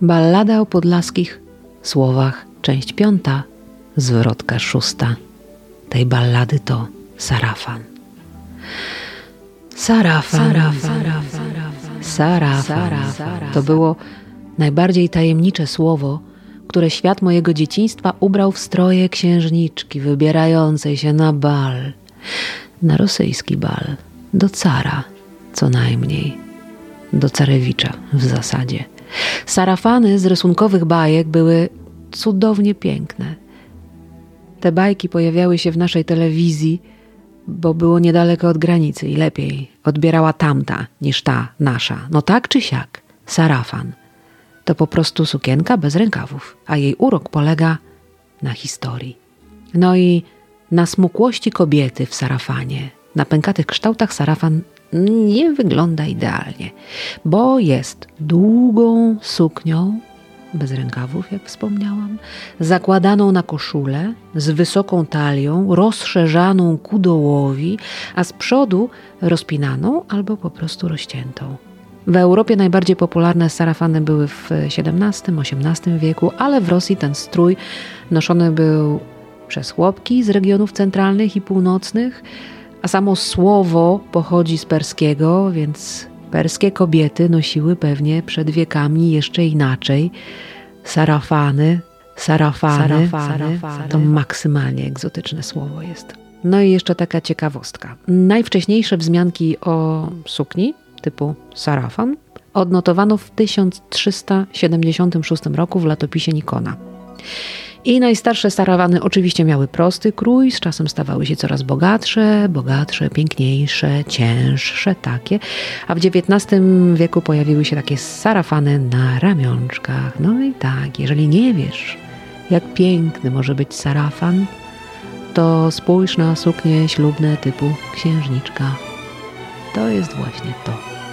Ballada o podlaskich słowach, część piąta, zwrotka szósta. Tej ballady to Sarafan. Sarafan, Sarafan, Sarafan. To było najbardziej tajemnicze słowo, które świat mojego dzieciństwa ubrał w stroje księżniczki wybierającej się na bal, na rosyjski bal, do cara co najmniej, do carewicza w zasadzie. Sarafany z rysunkowych bajek były cudownie piękne. Te bajki pojawiały się w naszej telewizji, bo było niedaleko od granicy i lepiej odbierała tamta niż ta nasza. No tak czy siak, sarafan to po prostu sukienka bez rękawów, a jej urok polega na historii. No i na smukłości kobiety w sarafanie. Na pękatych kształtach sarafan nie wygląda idealnie, bo jest długą suknią, bez rękawów, jak wspomniałam, zakładaną na koszulę, z wysoką talią, rozszerzaną ku dołowi, a z przodu rozpinaną albo po prostu rozciętą. W Europie najbardziej popularne sarafany były w XVII-XVIII wieku, ale w Rosji ten strój noszony był przez chłopki z regionów centralnych i północnych, a samo słowo pochodzi z perskiego, więc perskie kobiety nosiły pewnie przed wiekami jeszcze inaczej sarafany. Sarafany, sarafany, sarafany to maksymalnie egzotyczne słowo jest. No i jeszcze taka ciekawostka. Najwcześniejsze wzmianki o sukni typu sarafan odnotowano w 1376 roku w latopisie Nikona. I najstarsze sarawany oczywiście miały prosty krój, z czasem stawały się coraz bogatsze, bogatsze, piękniejsze, cięższe takie, a w XIX wieku pojawiły się takie sarafany na ramionczkach. No i tak, jeżeli nie wiesz, jak piękny może być sarafan, to spójrz na suknie ślubne typu księżniczka. To jest właśnie to.